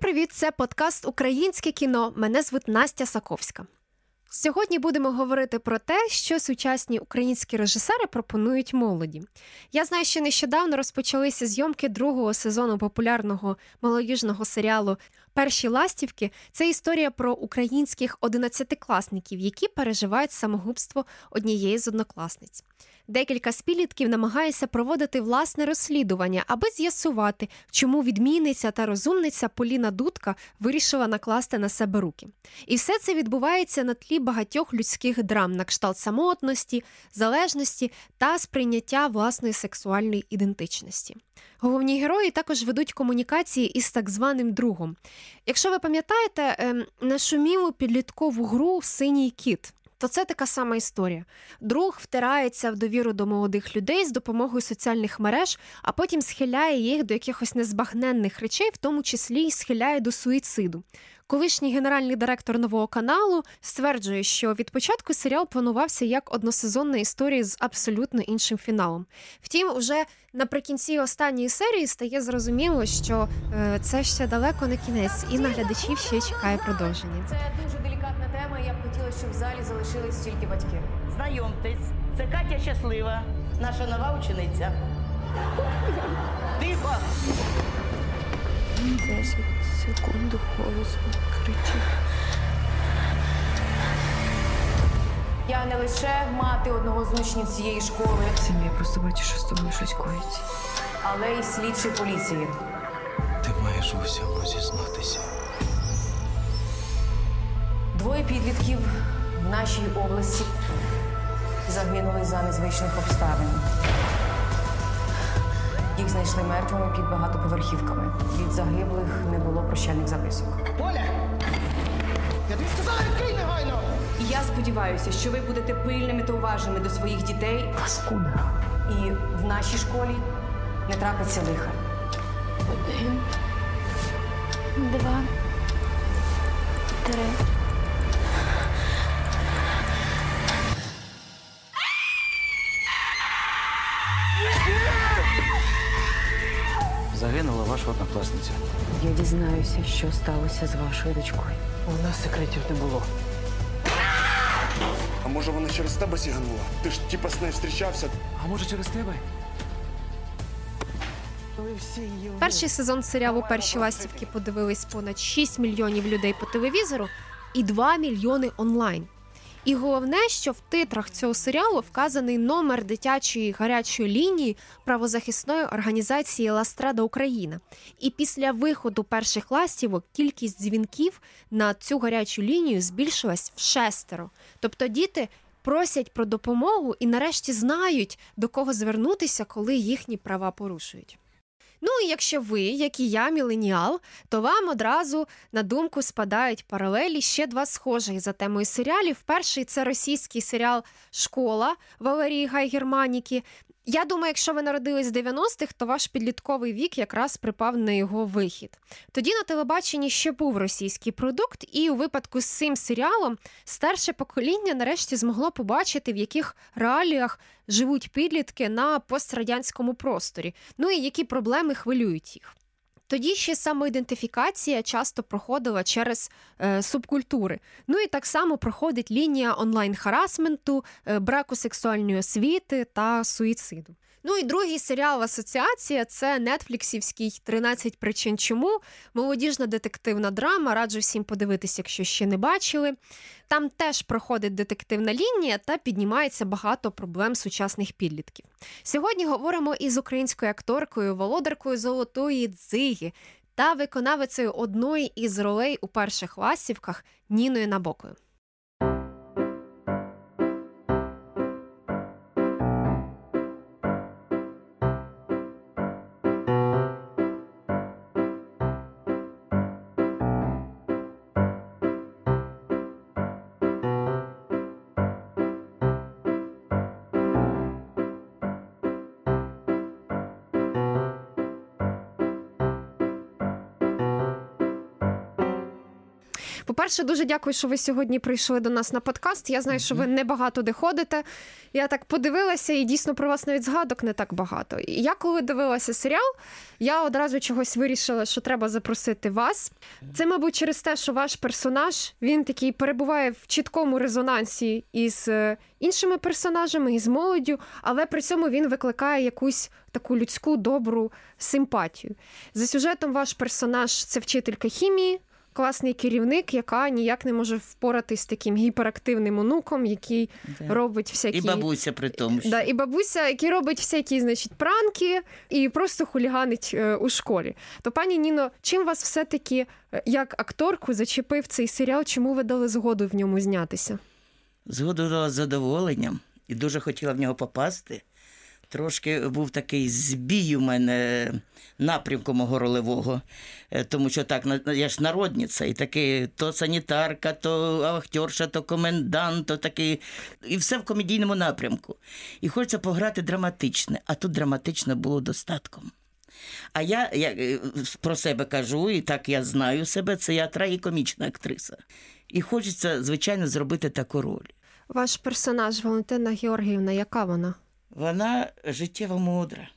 привіт! Це подкаст Українське кіно. Мене звуть Настя Саковська. Сьогодні будемо говорити про те, що сучасні українські режисери пропонують молоді. Я знаю, що нещодавно розпочалися зйомки другого сезону популярного молодіжного серіалу Перші ластівки. Це історія про українських одинадцятикласників, які переживають самогубство однієї з однокласниць. Декілька спілітків намагається проводити власне розслідування, аби з'ясувати, чому відмінниця та розумниця Поліна Дудка вирішила накласти на себе руки. І все це відбувається на тлі багатьох людських драм на кшталт самотності, залежності та сприйняття власної сексуальної ідентичності. Головні герої також ведуть комунікації із так званим другом. Якщо ви пам'ятаєте, ем, нашумілу підліткову гру Синій кіт то це така сама історія. Друг втирається в довіру до молодих людей з допомогою соціальних мереж, а потім схиляє їх до якихось незбагненних речей, в тому числі й схиляє до суїциду. Колишній генеральний директор нового каналу стверджує, що від початку серіал планувався як односезонна історія з абсолютно іншим фіналом. Втім, уже наприкінці останньої серії стає зрозуміло, що е, це ще далеко не кінець, і наглядачів ще чекає продовження. Це дуже делікатна тема. Я б хотіла, щоб в залі залишились тільки батьки. Знайомтесь, це Катя щаслива, наша нова учениця. Тихо! 10 секунд голосно кричить. Я не лише мати одного з учнів цієї школи, Сам я просто бачу, що з тобою щось коїться. але й слідчий поліції. Ти маєш у всьому зізнатися. Підлітків в нашій області загинули за незвичних обставин. Їх знайшли мертвими під багатоповерхівками. Від загиблих не було прощальних записок. Оля! Я тобі сказала, відкрий негайно! І я сподіваюся, що ви будете пильними та уважними до своїх дітей. І в нашій школі не трапиться лиха. Один, два, три. Загинула ваша однокласниця. Я дізнаюся, що сталося з вашою дочкою. У нас секретів не було. А може вона через тебе сіганула? Ти ж типа з нею зустрічався. А може через тебе? Перший сезон серіалу Перші ластівки подивились понад 6 мільйонів людей по телевізору і 2 мільйони онлайн. І головне, що в титрах цього серіалу вказаний номер дитячої гарячої лінії правозахисної організації Ластрада Україна. І після виходу перших ластівок кількість дзвінків на цю гарячу лінію збільшилась в шестеро. Тобто діти просять про допомогу і нарешті знають, до кого звернутися, коли їхні права порушують. Ну і якщо ви, як і я, міленіал, то вам одразу на думку спадають паралелі ще два схожих за темою серіалів. Перший це російський серіал Школа Валерії Гай Германіки. Я думаю, якщо ви народились в 90-х, то ваш підлітковий вік якраз припав на його вихід. Тоді на телебаченні ще був російський продукт, і у випадку з цим серіалом старше покоління нарешті змогло побачити, в яких реаліях живуть підлітки на пострадянському просторі, ну і які проблеми хвилюють їх. Тоді ще самоідентифікація часто проходила через е, субкультури. Ну і так само проходить лінія онлайн-харасменту, е, браку сексуальної освіти та суїциду. Ну і другий серіал Асоціація це нетфліксівський «13 причин чому. Молодіжна детективна драма. Раджу всім подивитися, якщо ще не бачили. Там теж проходить детективна лінія та піднімається багато проблем сучасних підлітків. Сьогодні говоримо із українською акторкою, володаркою золотої дзиги та виконавицею одної із ролей у перших ластівках Ніною Набокою. По-перше, дуже дякую, що ви сьогодні прийшли до нас на подкаст. Я знаю, що ви небагато де ходите. Я так подивилася, і дійсно про вас навіть згадок не так багато. І я коли дивилася серіал, я одразу чогось вирішила, що треба запросити вас. Це, мабуть, через те, що ваш персонаж він такий перебуває в чіткому резонансі із е, іншими персонажами, із молоддю, але при цьому він викликає якусь таку людську добру симпатію. За сюжетом ваш персонаж це вчителька хімії. Класний керівник, яка ніяк не може впоратись з таким гіперактивним онуком, який Да. робить всякі І бабуся при тому. що- Да, і бабуся, який робить всякі, значить, пранки і просто хуліганить е, у школі. То, пані Ніно, чим вас все-таки е, як акторку зачепив цей серіал? Чому ви дали згоду в ньому знятися? Згоду дала з задоволенням і дуже хотіла в нього попасти. Трошки був такий збій у мене напрямку мого ролевого, Е, тому що так, я ж народниця, і таки то санітарка, то актерша, то комендант, то такий, і все в комедійному напрямку. І хочеться пограти драматичне, а тут драматично було достатком. А я, я е, про себе кажу, і так я знаю себе, це я трагікомічна актриса. І хочеться, звичайно, зробити таку роль. Ваш персонаж Валентина Георгіївна, яка вона? Вона життєво мудра.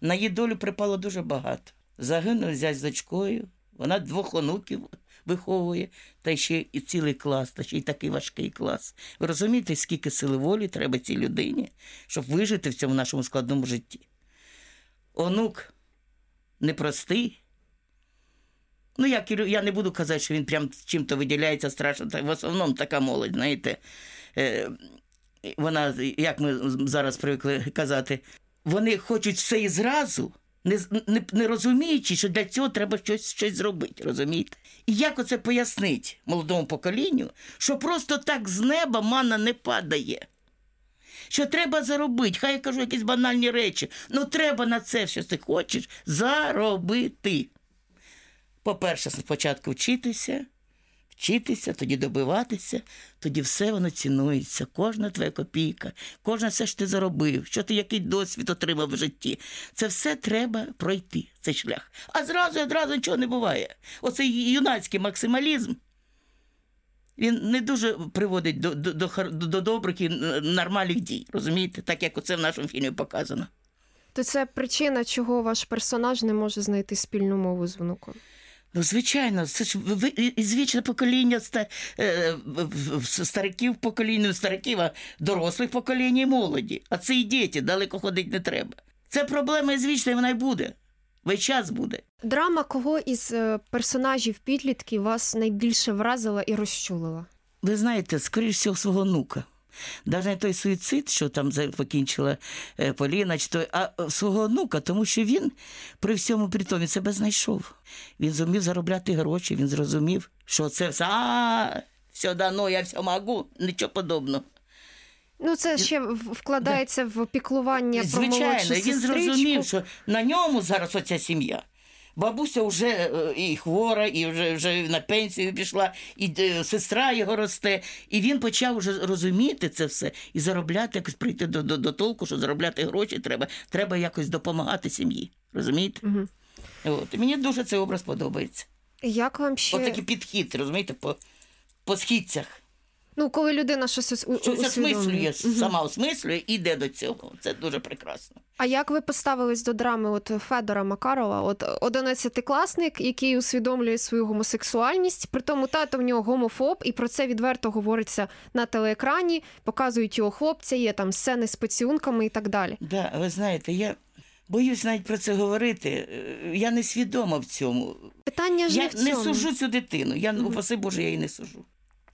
На її долю припало дуже багато. Загинув зять з дочкою, вона двох онуків виховує, та ще і цілий клас, та ще й такий важкий клас. Ви розумієте, скільки сили волі треба цій людині, щоб вижити в цьому нашому складному житті? Онук непростий. Ну, як я не буду казати, що він прям чим-то виділяється страшно. В основному така молодь, знаєте. Вона, як ми зараз привикли казати, вони хочуть все і зразу, не, не, не розуміючи, що для цього треба щось, щось зробити, розумієте? І як оце пояснить молодому поколінню, що просто так з неба мана не падає. Що треба заробити, хай я кажу якісь банальні речі. Ну треба на це, що ти хочеш, заробити. По-перше, спочатку вчитися, вчитися, тоді добиватися, тоді все воно цінується. Кожна твоя копійка, кожна все, що ти заробив, що ти який досвід отримав в житті. Це все треба пройти, цей шлях. А зразу одразу нічого не буває. Оцей юнацький максималізм. Він не дуже приводить до, до, до, до, до добрих і нормальних дій, розумієте, так як оце в нашому фільмі показано. То це причина, чого ваш персонаж не може знайти спільну мову з внуком. Ну, звичайно, це ж ви- ізвічне покоління е, стариків покоління, стариків, а дорослих поколінь і молоді. А це і діти, далеко ходити не треба. Це проблема звічна, і вона й буде. Весь час буде. Драма кого із е, персонажів підлітків вас найбільше вразила і розчулила? Ви знаєте, скоріш всього, свого внука. Навіть той суїцид, що там покінчила е, Поліна, чи той, а е, свого онука, тому що він при всьому при тому він себе знайшов. Він зумів заробляти гроші, він зрозумів, що це все, а, все дано, я все можу, нічого подобного. Ну, це ще вкладається в піклування про молодшу Звичайно, він сестричку. зрозумів, що на ньому зараз оця сім'я. Бабуся вже е, і хвора, і вже, вже на пенсію пішла, і е, сестра його росте. І він почав вже розуміти це все і заробляти, якось прийти до, до, до толку, що заробляти гроші треба. Треба якось допомагати сім'ї. Розумієте? Мгм. От. І мені дуже цей образ подобається. Як вам ще Отакий підхід, розумієте, по, по східцях. Ну, коли людина щось у- Щось осмислює, сама осмислює і йде до цього. Це дуже прекрасно. А як ви поставились до драми от Федора Макарова? От одинадцятикласник, який усвідомлює свою гомосексуальність, при тому тато в нього гомофоб, і про це відверто говориться на телеекрані, показують його хлопця, є там сцени з поцілунками і так далі. Да, ви знаєте, я боюсь навіть про це говорити. Е, Я не свідома в цьому. Питання ж Я не в цьому. не сужу цю дитину. Я, ну, упаси Боже, я її не сужу.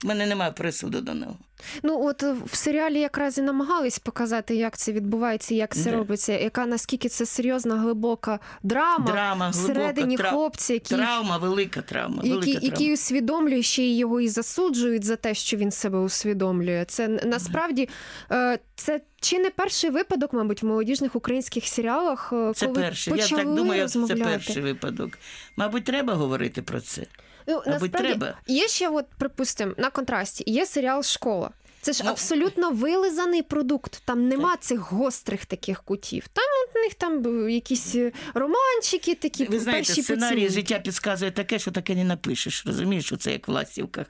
У мене немає присуду до нього. Ну от е, в серіалі якраз і намагались показати, як це відбувається, як це Да. робиться, яка наскільки це серйозна глибока драма, Драма, глибока, всередині тра- хлопця, який Травма, велика травма. велика який, травма. який усвідомлює, ще його і засуджують за те, що він себе усвідомлює. Це насправді е, це чи не перший випадок, мабуть, в молодіжних українських серіалах, е, Це коли перший. Я так думаю, це перший випадок. Мабуть, треба говорити про це. Ну, насправді, треба. Є ще, от, припустимо, на контрасті, є серіал Школа. Це ж Ну, абсолютно вилизаний продукт. Там нема цих гострих таких кутів. Там у них там якісь е, романчики, такі Ви знаєте, сценарій поцілунки. життя підказує таке, що таке не напишеш. Розумієш, що це як в ластівках.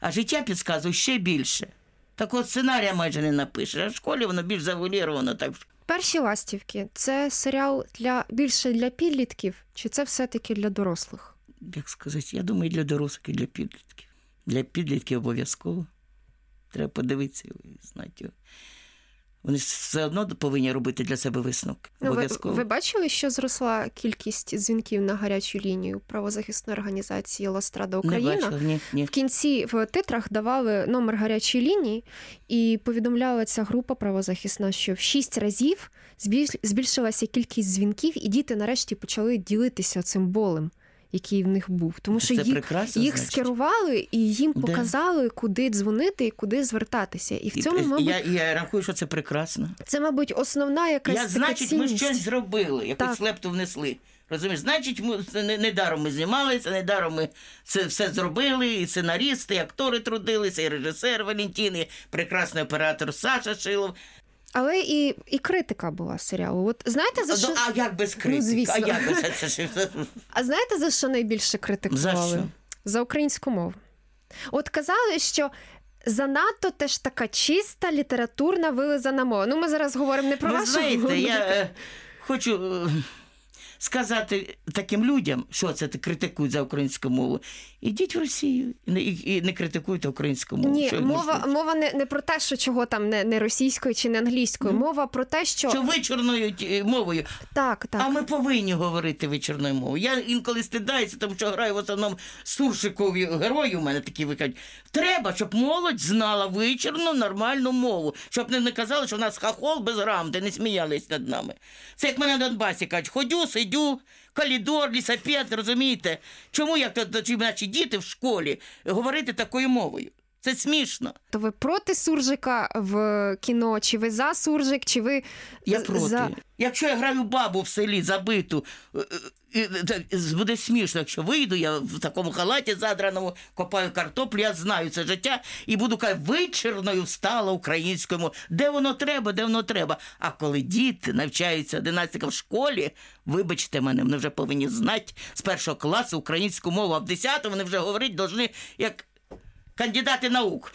А життя підказує ще більше. Такого сценарія майже не напишеш. А в школі воно більш завуаліровано. Так. Перші ластівки це серіал для більше для підлітків, чи це все-таки для дорослих? Як сказати, я думаю, для дорослих, і для підлітків. Для підлітків обов'язково. Треба подивитися і знати його. Вони все одно повинні робити для себе висновки. Ну, ви, ви бачили, що зросла кількість дзвінків на гарячу лінію правозахисної організації Ластрада не Україна? бачила, ні, ні. В кінці в титрах давали номер гарячої лінії, і повідомляла ця група правозахисна, що в шість разів збільшилася кількість дзвінків, і діти нарешті почали ділитися цим болем, який в них був. Тому що Це їх, їх скерували і їм показали, куди дзвонити і куди звертатися. І в І- цьому, мабуть, я, я рахую, що це прекрасно. це, мабуть, основна якась Я, значить, ми щось зробили, якусь лепту внесли. Розумієш, значить, ми не, не даром ми знімалися, не даром ми це все зробили, і сценарісти, і актори трудилися, і режисер Валентін, і прекрасний оператор Саша Шилов. Але і, і критика була серіалу. От знаєте за що Ну, а як без критики? звісно. А як без це, А знаєте, за що найбільше критикували? За що? За українську мову. От казали, що занадто теж така чиста літературна вилизана мова. Ну, ми зараз говоримо не про Ви вашу знаєте, мову. я е, хочу е, сказати таким людям, що це ти критикують за українську мову. Ідіть в Росію і не, і, не критикуйте українську мову. Ні, Що мова, мова не, не про те, що чого там не, не російською чи не англійською. Мова про те, що, Що вичорною е, мовою. так, так. А ми повинні говорити вичорною мовою. Я інколи стидаюся, тому що граю в основному суршикові герої. У мене такі викажуть. Треба, щоб молодь знала вичорну нормальну мову, щоб не, не казали, що в нас хахол без грамоти, не сміялись над нами. Це як мене на Донбасі кажуть, ходю, сидю, калідор, лісапет, розумієте? Чому як наші діти в школі говорити такою мовою? Це смішно. То ви проти суржика в кіно, чи ви за суржик, чи ви Я проти. за Якщо я граю бабу в селі забиту, е, е, буде смішно, якщо вийду, я в такому халаті задраному копаю картоплю, я знаю це життя і буду казати, вичерною встала українською мовою. Де воно треба, де воно треба. А коли діти навчаються 11 в школі, вибачте мене, вони вже повинні знати з першого класу українську мову, а в 10 вони вже говорити повинні як кандидати наук.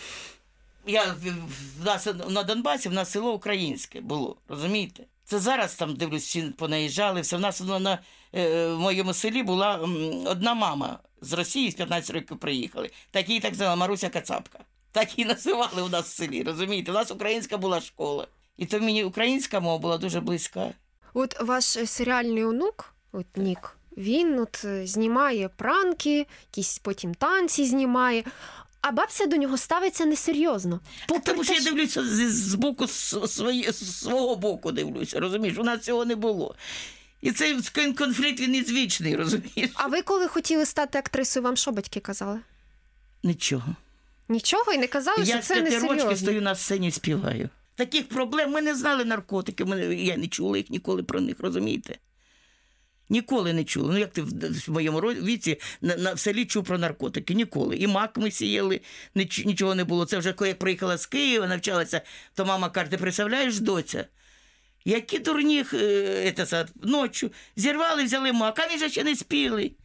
Я в- нас на Донбасі в нас село українське було, розумієте? Це зараз там дивлюсь, всі понаїжджали. Все в нас воно на е, в моєму селі була одна мама з Росії з 15 років приїхали. Так її так звала Маруся Кацапка. Так її називали у нас в селі. Розумієте? У нас українська була школа. І то мені українська мова була дуже близька. От ваш серіальний онук, от Нік, він от е, знімає пранки, якісь потім танці знімає. А бабця до нього ставиться несерйозно. Попри Тому що те, я дивлюся з, з боку свої, з свого боку дивлюся, розумієш? У нас цього не було. І цей конфлікт він ізвічний, розумієш? А ви коли хотіли стати актрисою, вам що батьки казали? Нічого. Нічого і не казали, Я що це п'яти років несерйозно. стою на сцені і співаю. Таких проблем ми не знали наркотики, ми, я не чула їх ніколи про них, розумієте? Ніколи не чула. Ну як ти в, моєму віці на, на в селі чув про наркотики? Ніколи. І мак ми сіяли, ніч, нічого не було. Це вже коли я приїхала з Києва, навчалася, то мама каже, ти представляєш, доця? Які дурні е, це, ночі зірвали, взяли мак, а він же ще не спілий.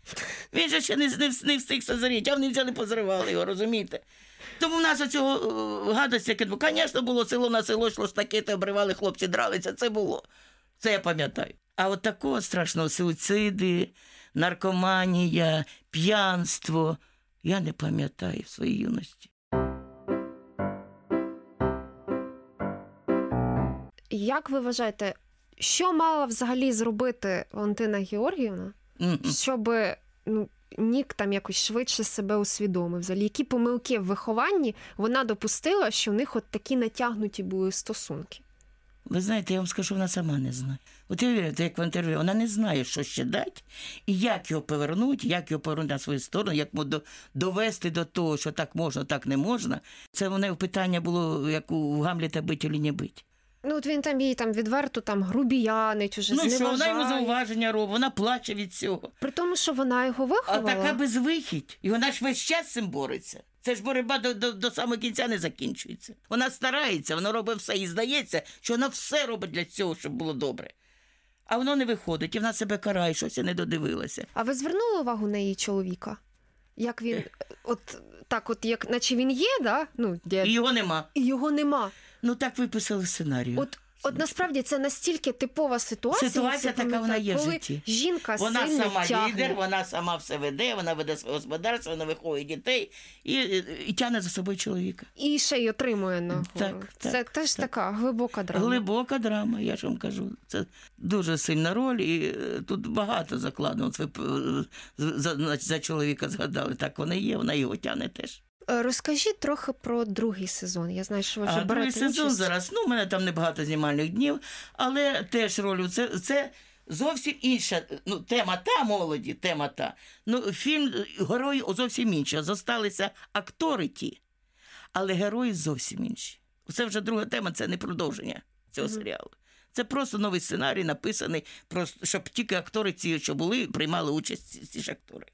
Він же ще не, не, не встиг созріти, а вони взяли, позривали його, розумієте? Тому в нас оцього е, гадості, звісно, було село на село, йшло стакети, обривали, хлопці дралися, це було. Це я пам'ятаю. А от такого страшного суїциди, наркоманія, п'янство я не пам'ятаю в своїй юності. Як ви вважаєте, що мала взагалі зробити Валентина Георгіївна, щоб ну, Нік там якось швидше себе усвідомив? Взагалі, які помилки в вихованні вона допустила, що в них от такі натягнуті були стосунки? Ви знаєте, я вам скажу, вона сама не знає. От ви вірите, як в інтерв'ю, вона не знає, що ще дати, і як його повернути, як його повернути на свою сторону, як довести до того, що так можна, так не можна. Це в неї питання було, як у Гамліта бить чи не бить. Ну, от він там їй там відверто там грубіянить, уже Ну що, вона йому зауваження робить, вона плаче від цього. При тому, що вона його А виховала. така безвихідь. І вона ж весь час з цим бореться. Це ж боротьба до, до, до самого кінця не закінчується. Вона старається, вона робить все. І здається, що вона все робить для цього, щоб було добре. А воно не виходить, і вона себе карає, щось не додивилася. А ви звернули увагу на її чоловіка? Як він, от так, от як наче він є, да? Ну, дід, І його нема. і його нема. Ну так виписали сценарію. От, от насправді це настільки типова ситуація. Ситуація така, вона є в житті. Жінка Вона сама тягне. лідер, вона сама все веде, вона веде своє господарство, вона виховує дітей і, і, тягне за собою чоловіка. І ще й отримує нагору. Так, це теж так. така глибока драма. Глибока драма, я ж вам кажу. Це дуже сильна роль, і е, тут багато закладено. Ви е, за, за, за чоловіка згадали. Так вона є, вона його тягне теж. Е, Розкажіть трохи про другий сезон. Я знаю, що ви вже А другий сезон участь. зараз. Ну, у мене там небагато знімальних днів, але теж роль. Це, це зовсім інша. Ну, тема та молоді, тема та. Ну, фільм герої зовсім інші. Зосталися актори ті, але герої зовсім інші. Це вже друга тема, це не продовження цього серіалу. Це просто новий сценарій, написаний, просто, щоб тільки актори ці, що були, приймали участь ці ж актори.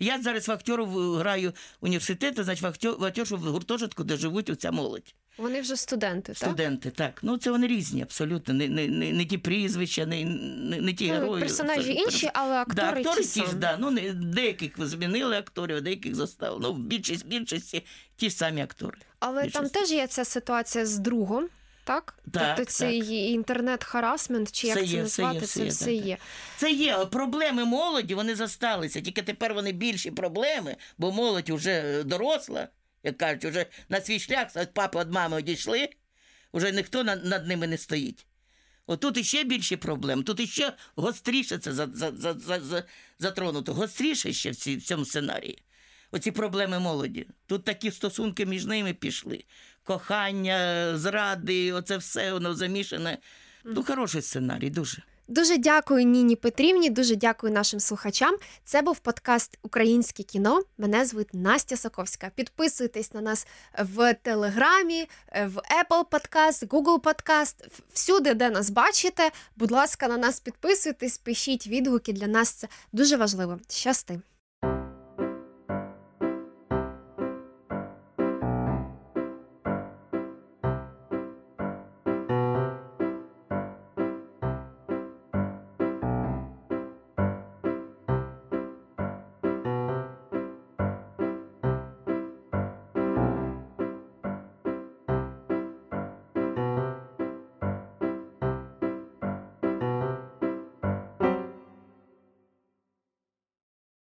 Я зараз в актерів граю університету, значить в в актершу в гуртожитку, де живуть оця молодь. Вони вже студенти, так? Студенти, так. Ну це вони різні, абсолютно. Не, не, не, не ті прізвища, не, не, не ті Ну, герої. персонажі інші, але актори да, актори ті ті ж, да. Ну, не, деяких змінили акторів, деяких заставили. Ну, в більшість, більшості ті ж самі актори. Але там теж є ця ситуація з другом, так? Так, тобто це так. і інтернет-харасмент, чи як Все це є, назвати, це все є, все так, є. Це є проблеми молоді, вони засталися. Тільки тепер вони більші проблеми, бо молодь вже доросла, як кажуть, вже на свій шлях від папи від мами одійшли, вже ніхто над, над ними не стоїть. Отут іще більші проблеми, тут іще гостріше це за, за, за, за, за, затронуто, гостріше ще в цьому сценарії. Оці проблеми молоді. Тут такі стосунки між ними пішли. Кохання, зради, оце все воно замішане. Ну, хороший сценарій, дуже. Дуже дякую Ніні Петрівні, дуже дякую нашим слухачам. Це був подкаст Українське кіно. Мене звуть Настя Соковська. Підписуйтесь на нас в Телеграмі, в Apple Podcast, Google Podcast, всюди, де нас бачите. Будь ласка, на нас підписуйтесь, пишіть відгуки. Для нас це дуже важливо. Щасти!